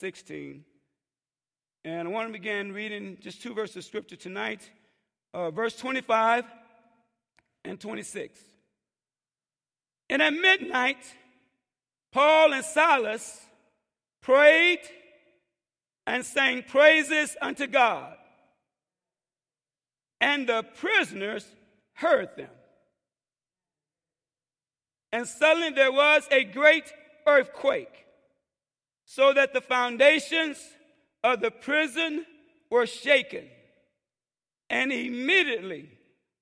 16. And I want to begin reading just two verses of scripture tonight uh, verse 25 and 26. And at midnight, Paul and Silas prayed and sang praises unto God. And the prisoners heard them. And suddenly there was a great earthquake, so that the foundations of the prison were shaken. And immediately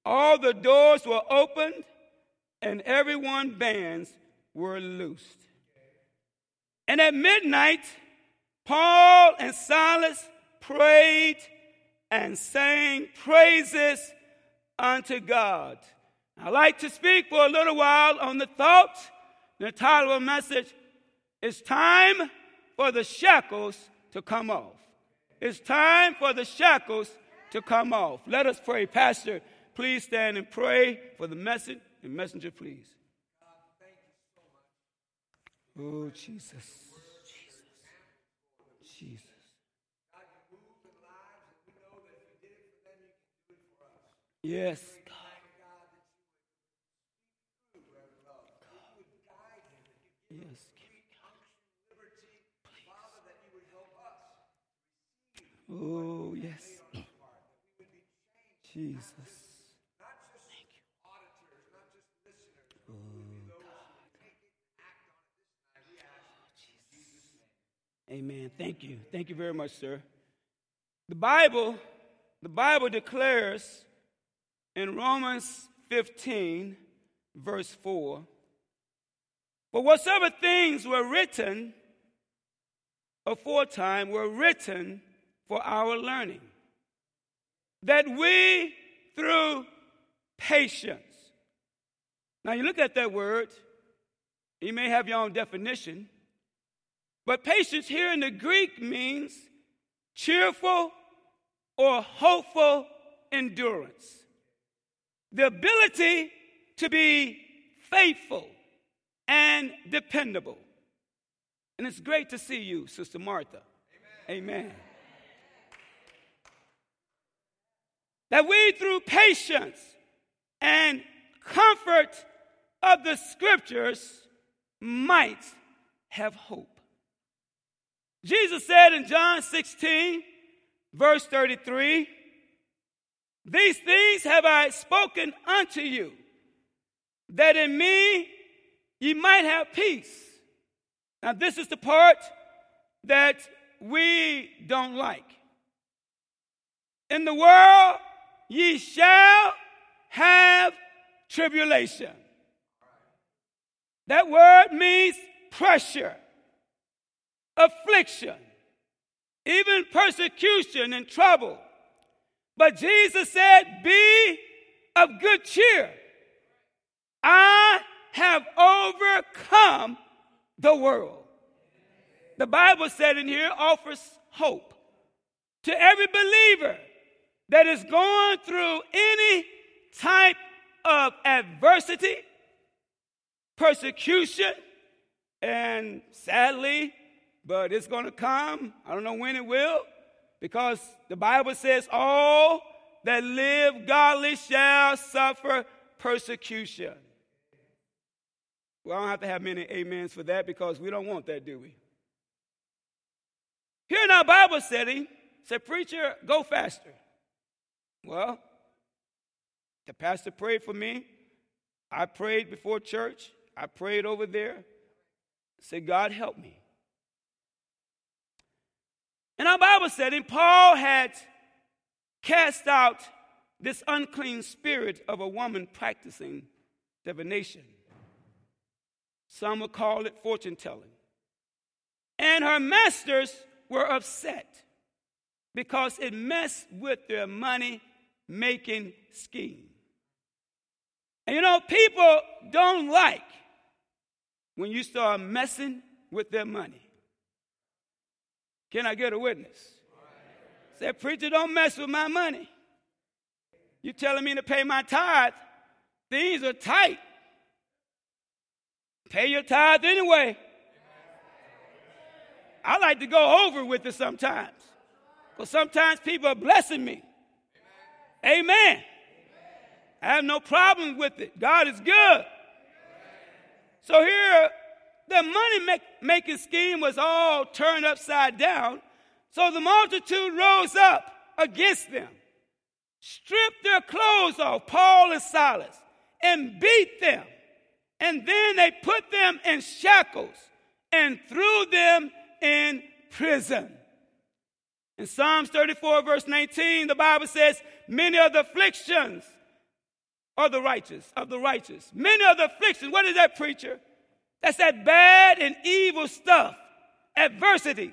all the doors were opened and everyone's bands were loosed. And at midnight, Paul and Silas prayed and sang praises unto God. I'd like to speak for a little while on the thought, the title of the message is Time for the Shackles to Come Off. It's time for the shackles to come off. Let us pray. Pastor, please stand and pray for the message. And messenger, please. Oh, Jesus. Jesus. Jesus. Yes, God. Yes. Oh, yes. Jesus. Amen. Thank you. Thank you very much, sir. The Bible, the Bible declares in Romans 15, verse 4, for whatsoever things were written aforetime were written for our learning that we, through patience, now you look at that word, you may have your own definition, but patience here in the Greek means cheerful or hopeful endurance. The ability to be faithful and dependable. And it's great to see you, Sister Martha. Amen. Amen. That we, through patience and comfort of the scriptures, might have hope. Jesus said in John 16, verse 33, These things have I spoken unto you, that in me ye might have peace. Now, this is the part that we don't like. In the world, ye shall have tribulation. That word means pressure, affliction, even persecution and trouble. But Jesus said, Be of good cheer. I have overcome the world. The Bible said in here offers hope to every believer that is going through any type of adversity, persecution, and sadly, but it's going to come. I don't know when it will, because the Bible says, All that live godly shall suffer persecution. Well, I don't have to have many amens for that because we don't want that, do we? Here in our Bible study, said, Preacher, go faster. Well, the pastor prayed for me. I prayed before church. I prayed over there. Said, God help me. And our Bible said, and Paul had cast out this unclean spirit of a woman practicing divination. Some would call it fortune telling. And her masters were upset because it messed with their money making scheme. And you know, people don't like when you start messing with their money. Can I get a witness? Say, preacher, don't mess with my money. You telling me to pay my tithe? Things are tight. Pay your tithe anyway. I like to go over with it sometimes. Because sometimes people are blessing me. Amen. I have no problem with it. God is good. So here, the money make, making scheme was all turned upside down. So the multitude rose up against them, stripped their clothes off, Paul and Silas, and beat them. And then they put them in shackles and threw them in prison. In Psalms 34, verse 19, the Bible says, Many of the afflictions of the righteous, of the righteous. Many of the afflictions. What is that, preacher? That's that bad and evil stuff, adversities.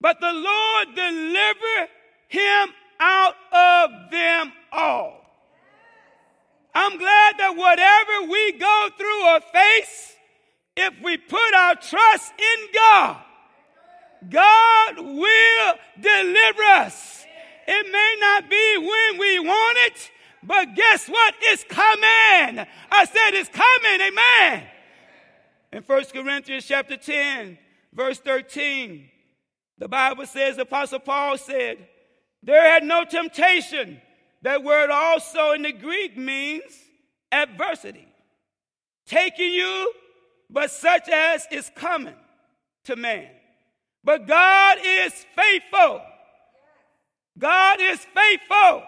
But the Lord deliver him out of them all. I'm glad that whatever we go through or face, if we put our trust in God, God will deliver us. It may not be when we want it, but guess what? It's coming. I said it's coming. Amen. In 1 Corinthians chapter 10, verse 13, the Bible says, Apostle Paul said, There had no temptation. That word also in the Greek means adversity. Taking you, but such as is coming to man. But God is faithful. God is faithful.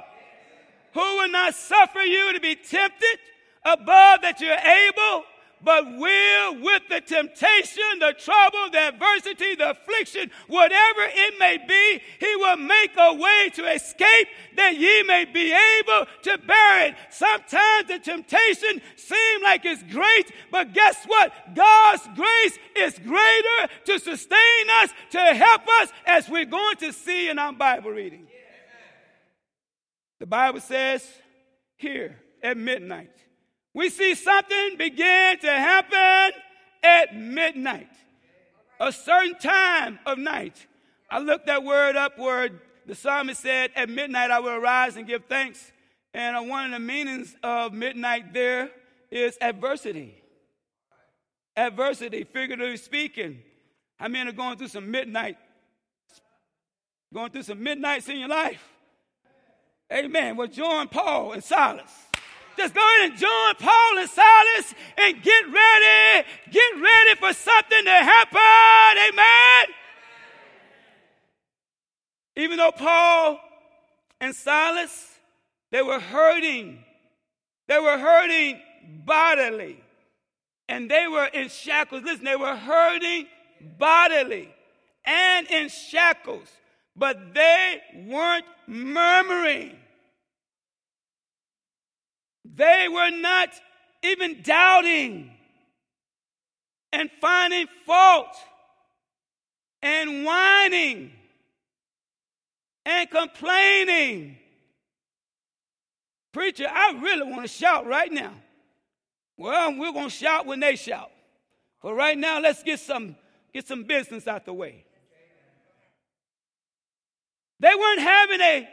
Who will not suffer you to be tempted above that you're able, but will with the temptation, the trouble, the adversity, the affliction, whatever it may be, he will make a way to escape that ye may be able to bear it. Sometimes the temptation seems like it's great, but guess what? God's grace is greater to sustain us, to help us as we're going to see in our Bible reading. The Bible says here at midnight, we see something begin to happen at midnight, a certain time of night. I looked that word up where the psalmist said, At midnight I will arise and give thanks. And uh, one of the meanings of midnight there is adversity. Adversity, figuratively speaking. How many are going through some midnight? Going through some midnights in your life? Amen. Well, join Paul and Silas. Just go ahead and join Paul and Silas and get ready. Get ready for something to happen. Amen. Even though Paul and Silas, they were hurting. They were hurting bodily. And they were in shackles. Listen, they were hurting bodily and in shackles. But they weren't murmuring. They were not even doubting and finding fault and whining and complaining. Preacher, I really want to shout right now. Well, we're going to shout when they shout. But right now, let's get some, get some business out the way. They weren't having a,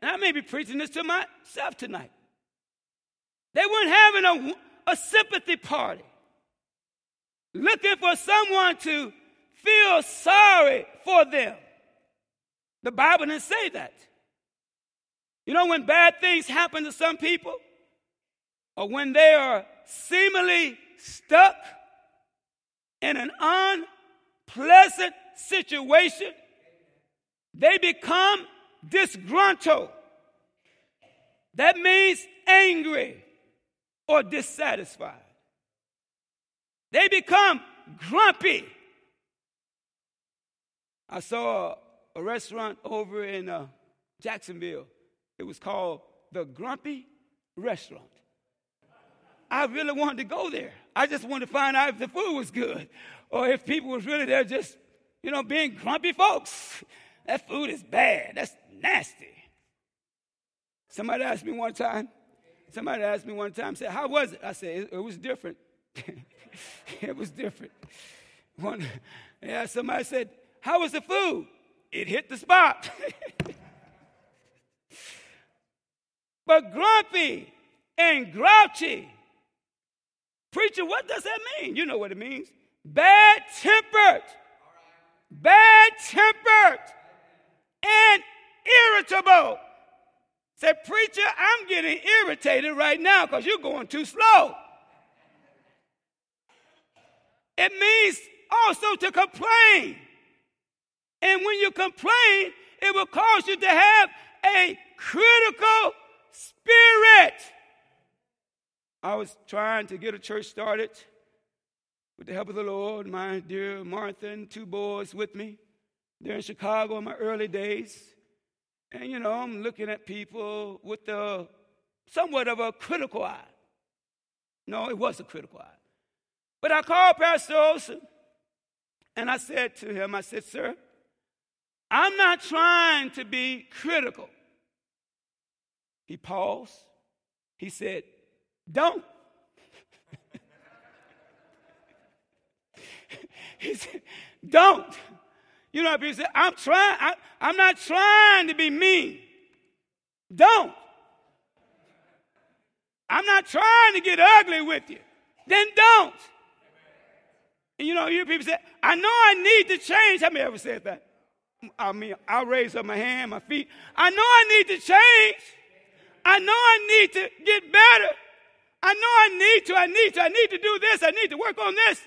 and I may be preaching this to myself tonight. They weren't having a, a sympathy party, looking for someone to feel sorry for them. The Bible didn't say that. You know, when bad things happen to some people, or when they are seemingly stuck in an unpleasant situation, they become disgruntled. That means angry or dissatisfied. They become grumpy. I saw a, restaurant over in uh, Jacksonville. It was called the Grumpy Restaurant. I really wanted to go there. I just wanted to find out if the food was good or if people was really there just, you know, being grumpy folks. That food is bad. That's nasty. Somebody asked me one time, Somebody asked me one time, said, How was it? I said, It, it was different. it was different. One, yeah, somebody said, How was the food? It hit the spot. but grumpy and grouchy. Preacher, what does that mean? You know what it means. Bad tempered bad tempered, and irritable. Said, Preacher, I'm getting irritated right now because you're going too slow. It means also to complain. And when you complain, it will cause you to have a critical spirit. I was trying to get a church started with the help of the Lord, my dear Martha and two boys with me. They're in Chicago in my early days. And, you know, I'm looking at people with a somewhat of a critical eye. No, it was a critical eye. But I called Pastor Olson and I said to him, I said, Sir, I'm not trying to be critical. He paused. He said, Don't. he said, Don't. You know, people say, I'm trying, I, I'm not trying to be mean. Don't. I'm not trying to get ugly with you. Then don't. And you know, you people say, I know I need to change. How many ever said that? I mean, I'll raise up my hand, my feet. I know I need to change. I know I need to get better. I know I need to, I need to, I need to do this, I need to work on this.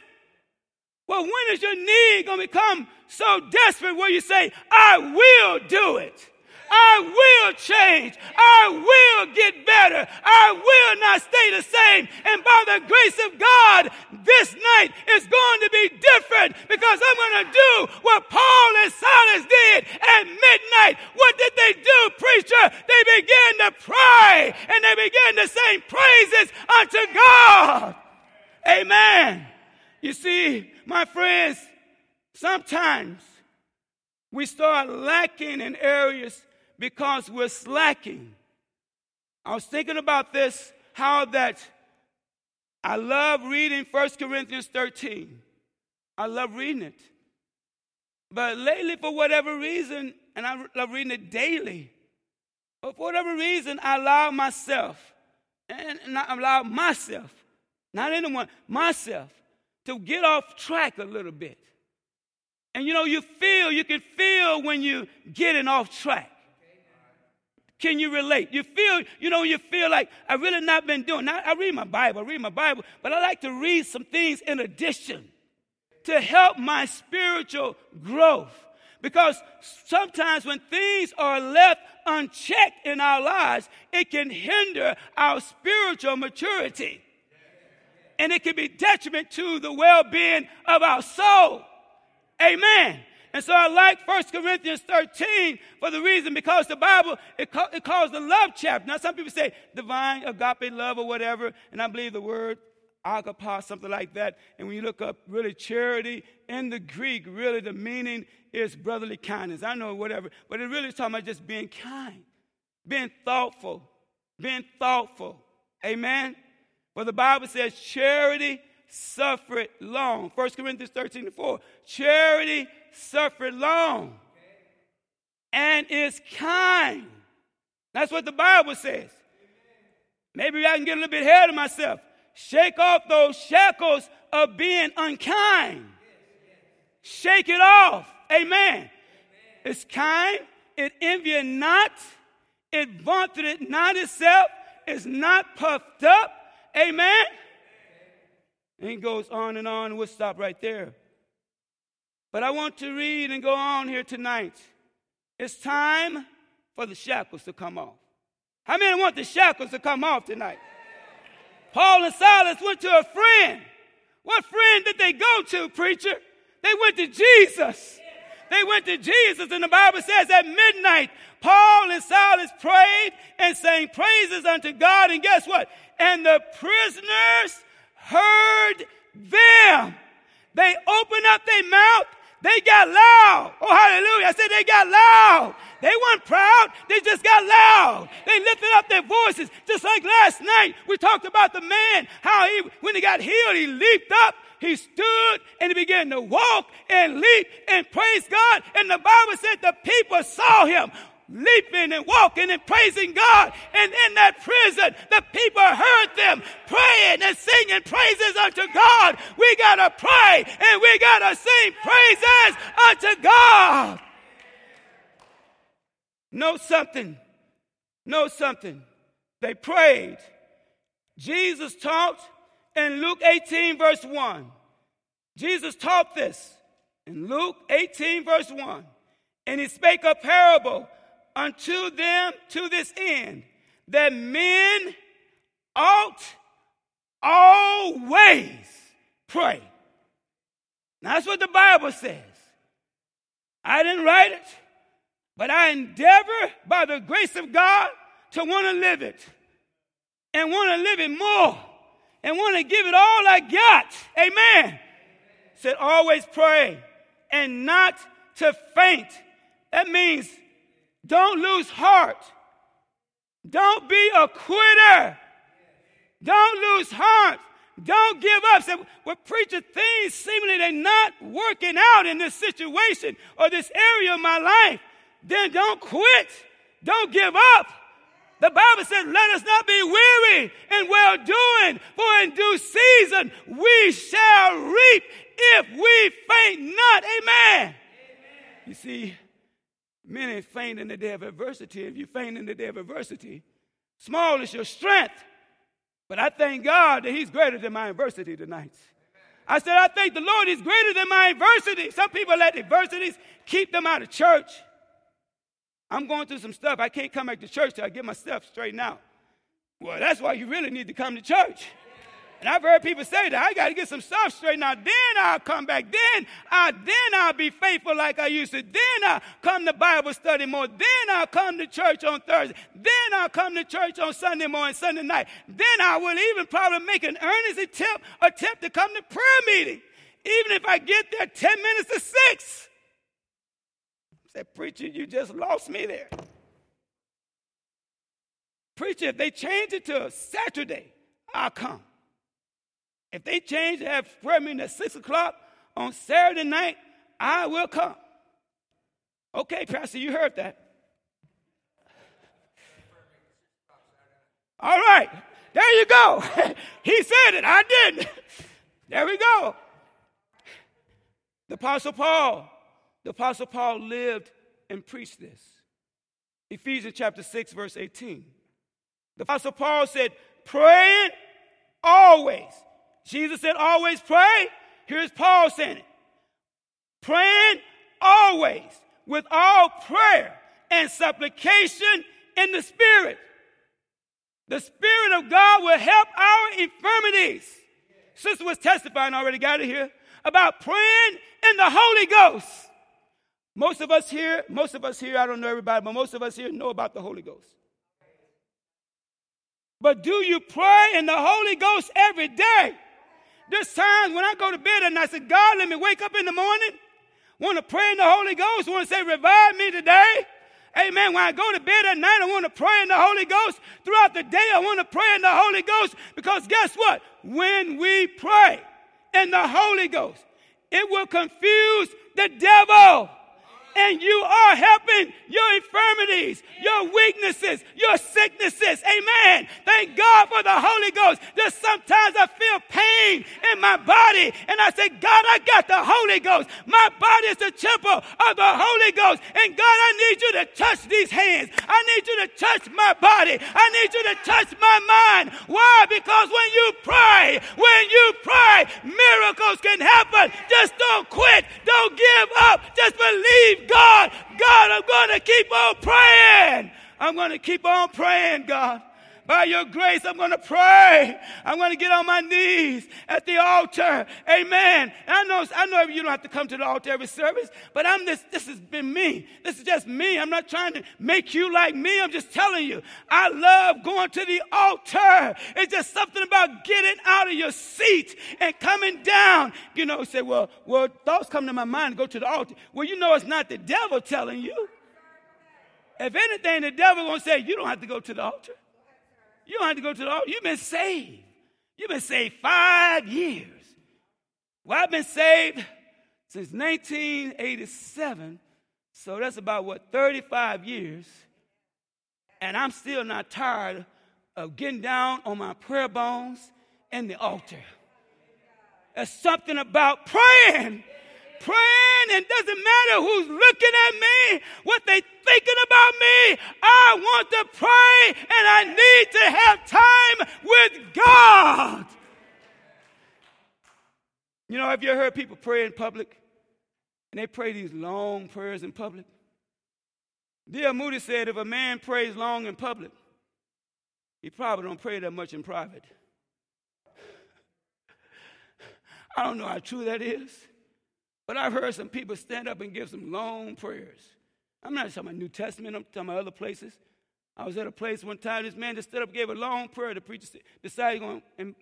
Well, when is your need going to become so desperate where you say, I will do it? I will change. I will get better. I will not stay the same. And by the grace of God, this night is going to be different because I'm going to do what Paul and Silas did at midnight. What did they do, preacher? They began to pray and they began to sing praises unto God. Amen. You see, my friends, sometimes we start lacking in areas because we're slacking. I was thinking about this, how that I love reading 1 Corinthians 13. I love reading it. But lately, for whatever reason, and I love reading it daily, but for whatever reason, I allow myself, and not allow myself, not anyone, myself, to get off track a little bit. And you know, you feel, you can feel when you're getting off track. Can you relate? You feel, you know, you feel like I've really not been doing. Now, I read my Bible, I read my Bible, but I like to read some things in addition to help my spiritual growth. Because sometimes when things are left unchecked in our lives, it can hinder our spiritual maturity. And it can be detriment to the well being of our soul. Amen. And so I like 1 Corinthians 13 for the reason because the Bible, it, it calls the love chapter. Now, some people say divine agape love or whatever, and I believe the word agape, something like that. And when you look up really charity in the Greek, really the meaning is brotherly kindness. I know whatever, but it really is talking about just being kind, being thoughtful, being thoughtful. Amen? Well, the Bible says charity suffered long. 1 Corinthians 13 and 4. Charity suffered long and is kind. That's what the Bible says. Maybe I can get a little bit ahead of myself. Shake off those shackles of being unkind. Shake it off. Amen. It's kind. It envieth not. It vaunteth not itself. It's not puffed up. Amen. And it goes on and on. We'll stop right there. But I want to read and go on here tonight. It's time for the shackles to come off. How many want the shackles to come off tonight? Paul and Silas went to a friend. What friend did they go to, preacher? They went to Jesus. They went to Jesus, and the Bible says at midnight, Paul and Silas prayed and sang praises unto God, and guess what? And the prisoners heard them. They opened up their mouth they got loud. Oh, hallelujah. I said they got loud. They weren't proud. They just got loud. They lifted up their voices. Just like last night, we talked about the man, how he, when he got healed, he leaped up, he stood, and he began to walk and leap and praise God. And the Bible said the people saw him. Leaping and walking and praising God. And in that prison, the people heard them praying and singing praises unto God. We got to pray and we got to sing praises unto God. Know something. Know something. They prayed. Jesus taught in Luke 18, verse 1. Jesus taught this in Luke 18, verse 1. And he spake a parable unto them to this end that men ought always pray. Now, that's what the Bible says. I didn't write it, but I endeavor by the grace of God to want to live it and want to live it more and want to give it all I got. Amen. Said always pray and not to faint. That means don't lose heart. Don't be a quitter. Don't lose heart. Don't give up. Say, well, preacher, things seemingly they're not working out in this situation or this area of my life. Then don't quit. Don't give up. The Bible says, let us not be weary in well doing, for in due season we shall reap if we faint not. Amen. Amen. You see, Many faint in the day of adversity. If you faint in the day of adversity, small is your strength. But I thank God that He's greater than my adversity tonight. I said, I thank the Lord He's greater than my adversity. Some people let adversities keep them out of church. I'm going through some stuff. I can't come back to church till I get my stuff straightened out. Well, that's why you really need to come to church. And I've heard people say that I got to get some stuff straightened out. Then I'll come back. Then I then I'll be faithful like I used to. Then I'll come to Bible study more. Then I'll come to church on Thursday. Then I'll come to church on Sunday morning, Sunday night. Then I will even probably make an earnest attempt attempt to come to prayer meeting, even if I get there ten minutes to six. I said, preacher, you just lost me there. Preacher, if they change it to Saturday, I'll come. If they change to have prayer meeting at 6 o'clock on Saturday night, I will come. Okay, Pastor, you heard that. All right, there you go. he said it, I didn't. There we go. The Apostle Paul, the Apostle Paul lived and preached this. Ephesians chapter 6, verse 18. The Apostle Paul said, praying always Jesus said, always pray. Here's Paul saying it. Praying always with all prayer and supplication in the Spirit. The Spirit of God will help our infirmities. Sister was testifying already, got it here, about praying in the Holy Ghost. Most of us here, most of us here, I don't know everybody, but most of us here know about the Holy Ghost. But do you pray in the Holy Ghost every day? There's times when I go to bed and I say, God, let me wake up in the morning, want to pray in the Holy Ghost, want to say, revive me today. Amen. When I go to bed at night, I want to pray in the Holy Ghost. Throughout the day, I want to pray in the Holy Ghost because guess what? When we pray in the Holy Ghost, it will confuse the devil and you are helping your infirmities, your weaknesses, your sicknesses. Amen. Thank God for the Holy Ghost. Just sometimes I feel pain in my body and I say, God, I got the Holy Ghost. My body is the temple of the Holy Ghost. And God, I need you to touch these hands. I need you to touch my body. I need you to touch my mind. Why? Because when you pray, when you pray, miracles can happen. Just don't quit. Don't give up. Just believe God, God, I'm going to keep on praying. I'm going to keep on praying, God. By your grace, I'm going to pray. I'm going to get on my knees at the altar. Amen. And I know, I know you don't have to come to the altar every service, but I'm this, this has been me. This is just me. I'm not trying to make you like me. I'm just telling you. I love going to the altar. It's just something about getting out of your seat and coming down. You know, say, well, well, thoughts come to my mind, go to the altar. Well, you know, it's not the devil telling you. If anything, the devil gonna say, you don't have to go to the altar. You don't have to go to the altar. You've been saved. You've been saved five years. Well, I've been saved since 1987, So that's about what, 35 years. And I'm still not tired of getting down on my prayer bones and the altar. There's something about praying. Praying, and doesn't matter who's looking at me, what they thinking about me. I want to pray, and I need to have time with God. You know, have you heard people pray in public? And they pray these long prayers in public. D.L. Moody said if a man prays long in public, he probably don't pray that much in private. I don't know how true that is, but I've heard some people stand up and give some long prayers. I'm not talking about New Testament, I'm talking about other places. I was at a place one time, this man just stood up and gave a long prayer. The preacher decided to and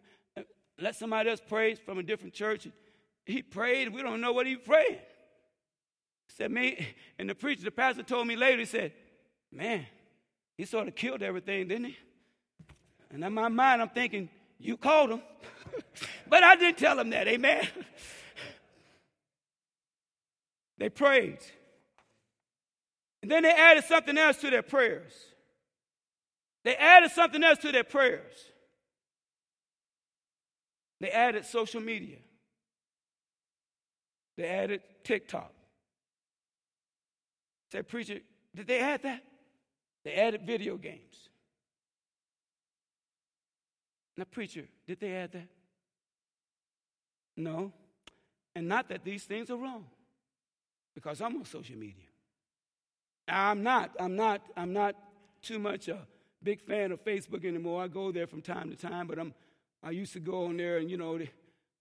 let somebody else pray from a different church. He prayed, we don't know what he prayed. He said, me, and the preacher, the pastor told me later, he said, man, he sort of killed everything, didn't he? And in my mind, I'm thinking, you called him. but I didn't tell him that, amen. they prayed. And then they added something else to their prayers. They added something else to their prayers. They added social media. They added TikTok. Said, preacher, did they add that? They added video games. Now, preacher, did they add that? No. And not that these things are wrong, because I'm on social media. I'm not, I'm not, I'm not too much a big fan of Facebook anymore. I go there from time to time, but I'm, I used to go on there and, you know,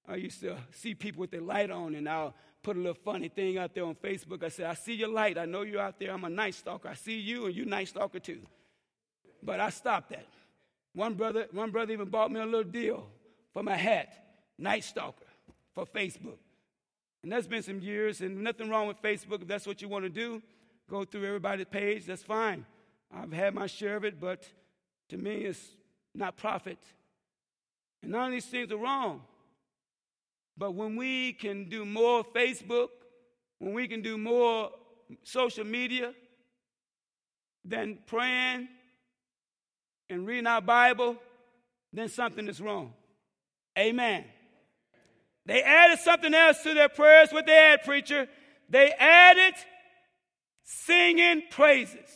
I used to see people with their light on, and I'll put a little funny thing out there on Facebook. I said, I see your light. I know you're out there. I'm a night stalker. I see you, and you're night stalker too. But I stopped that. One brother, one brother even bought me a little deal for my hat, Night Stalker, for Facebook. And that's been some years, and nothing wrong with Facebook. If that's what you want to do, go through everybody's page, that's fine. I've had my share of it, but to me, it's not profit. And none of these things are wrong. But when we can do more Facebook, when we can do more social media than praying and reading our Bible, then something is wrong. Amen. They added something else to their prayers. What they add, preacher? They added singing praises.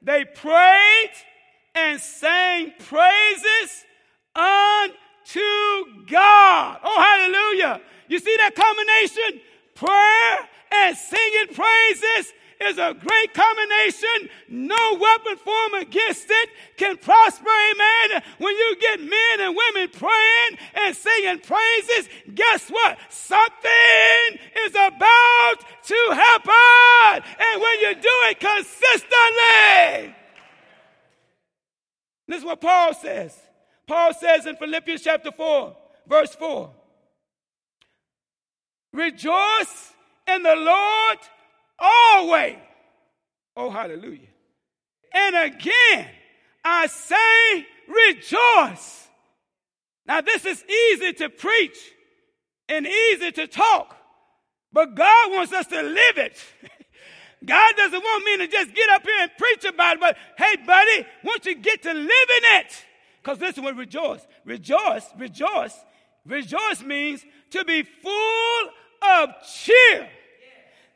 They prayed and sang praises unto God. Oh, hallelujah. You see that combination? Prayer and singing praises is a great combination. No weapon formed against it can prosper, amen. When you get men and women praying and singing praises, guess what? Something is about to happen. And when you do it consistently, this is what Paul says. Paul says in Philippians chapter 4, verse 4 Rejoice in the Lord always. Oh, hallelujah. And again, I say rejoice. Now, this is easy to preach and easy to talk, but God wants us to live it. God doesn't want me to just get up here and preach about it, but hey, buddy, won't you get to live in it? Because listen, with rejoice, rejoice, rejoice, rejoice means to be full of cheer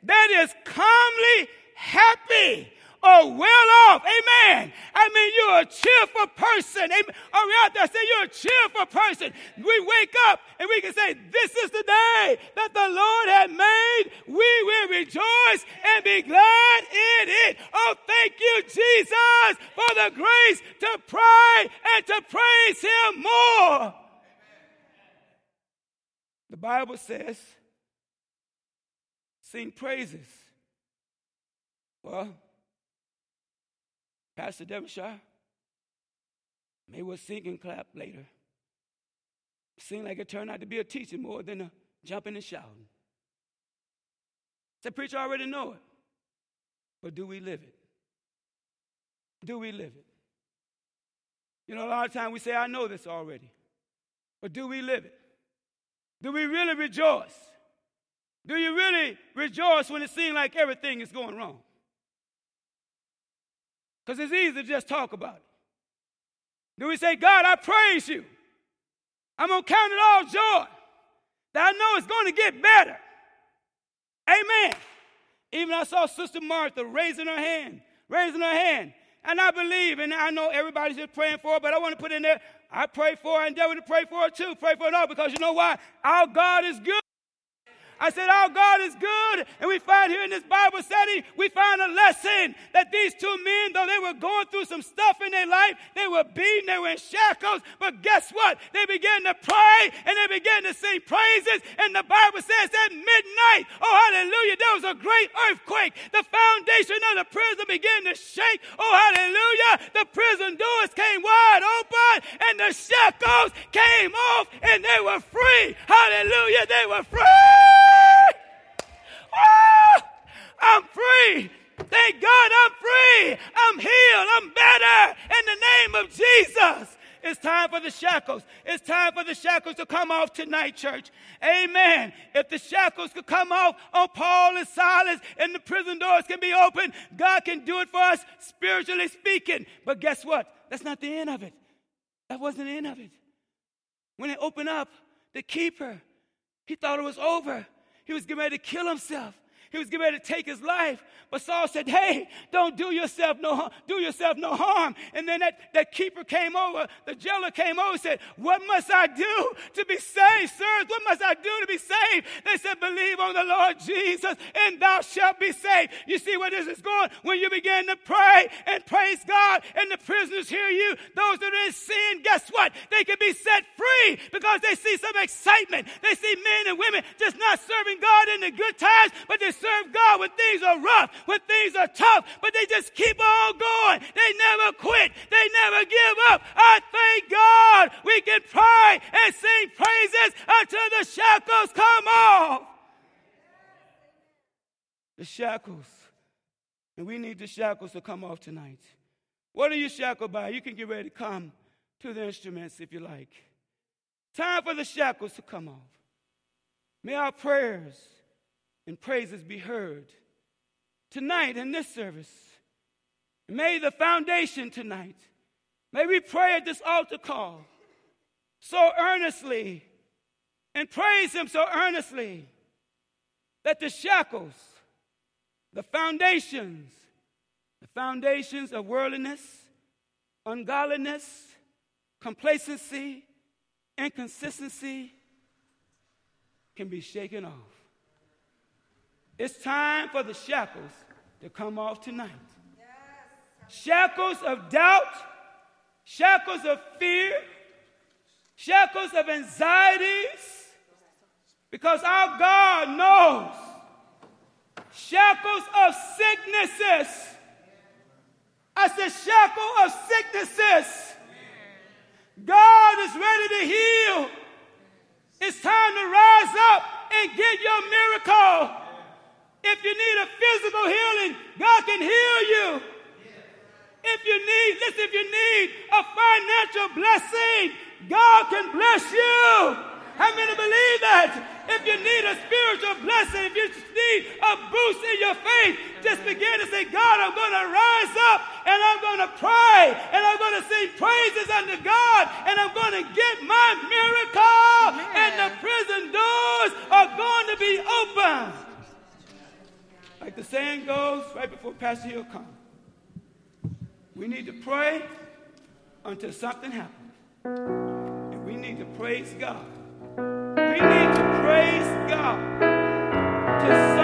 that is calmly happy or well off. Amen. I mean, you're a cheerful person. Amen. Are we out there say you're a cheerful person? We wake up and we can say, This is the day that the Lord had made. We will rejoice and be glad in it. Oh, thank you, Jesus, for the grace to pray and to praise Him more. The Bible says, sing praises. Well, Pastor Devonshire, maybe we'll sing and clap later. Seemed like it turned out to be a teaching more than a jumping and shouting. The preacher already know it. But do we live it? Do we live it? You know, a lot of times we say, I know this already. But do we live it? Do we really rejoice? Do you really rejoice when it seems like everything is going wrong? Because it's easy to just talk about it. Do we say, God, I praise you? I'm going to count it all joy that I know it's going to get better. Amen. Even I saw Sister Martha raising her hand, raising her hand. And I believe, and I know everybody's just praying for her, but I want to put in there, I pray for her, and endeavor to pray for her too. Pray for her all, because you know why? Our God is good. I said, Our God is good. And we find here in this Bible study, we find a lesson that these two men, though they were going through some stuff in their life, they were beaten, they were in shackles. But guess what? They began to pray and they began to sing praises. And the Bible says at midnight, oh, hallelujah, there was a great earthquake. The foundation of the prison began to shake. Oh, hallelujah. The prison doors came wide open and the shackles came off and they were free. Hallelujah. They were free. Oh, I'm free. Thank God I'm free. I'm healed. I'm better in the name of Jesus. It's time for the shackles. It's time for the shackles to come off tonight, church. Amen. If the shackles could come off on Paul and Silas and the prison doors can be opened, God can do it for us spiritually speaking. But guess what? That's not the end of it. That wasn't the end of it. When it opened up, the keeper, he thought it was over. He was getting ready to kill himself. He was getting ready to take his life. But Saul said, Hey, don't do yourself no do yourself no harm. And then that, that keeper came over, the jailer came over and said, What must I do to be saved, sirs? What must I do to be saved? They said, Believe on the Lord Jesus, and thou shalt be saved. You see where this is going? When you begin to pray and praise God, and the prisoners hear you, those that are in sin, guess what? They can be set free because they see some excitement. They see men and women just not serving God in the good times, but they serve God when things are rough when things are tough, but they just keep on going. They never quit. They never give up. I thank God we can pray and sing praises until the shackles come off. The shackles. And we need the shackles to come off tonight. What are you shackled by? You can get ready to come to the instruments if you like. Time for the shackles to come off. May our prayers and praises be heard tonight in this service. May the foundation tonight, may we pray at this altar call so earnestly and praise Him so earnestly that the shackles, the foundations, the foundations of worldliness, ungodliness, complacency, inconsistency can be shaken off. It's time for the shackles to come off tonight. Shackles of doubt, shackles of fear, shackles of anxieties, because our God knows. Shackles of sicknesses. I said, shackle of sicknesses. God is ready to heal. It's time to rise up and get your miracle. If you need a physical healing, God can heal you. If you need, listen, if you need a financial blessing, God can bless you. How many believe that? If you need a spiritual blessing, if you need a boost in your faith, just begin to say, God, I'm going to rise up and I'm going to pray and I'm going to sing praises unto God and I'm going to get my miracle Amen. and the prison doors are going to be open. Like the saying goes, right before Pastor Hill comes, we need to pray until something happens. And we need to praise God. We need to praise God till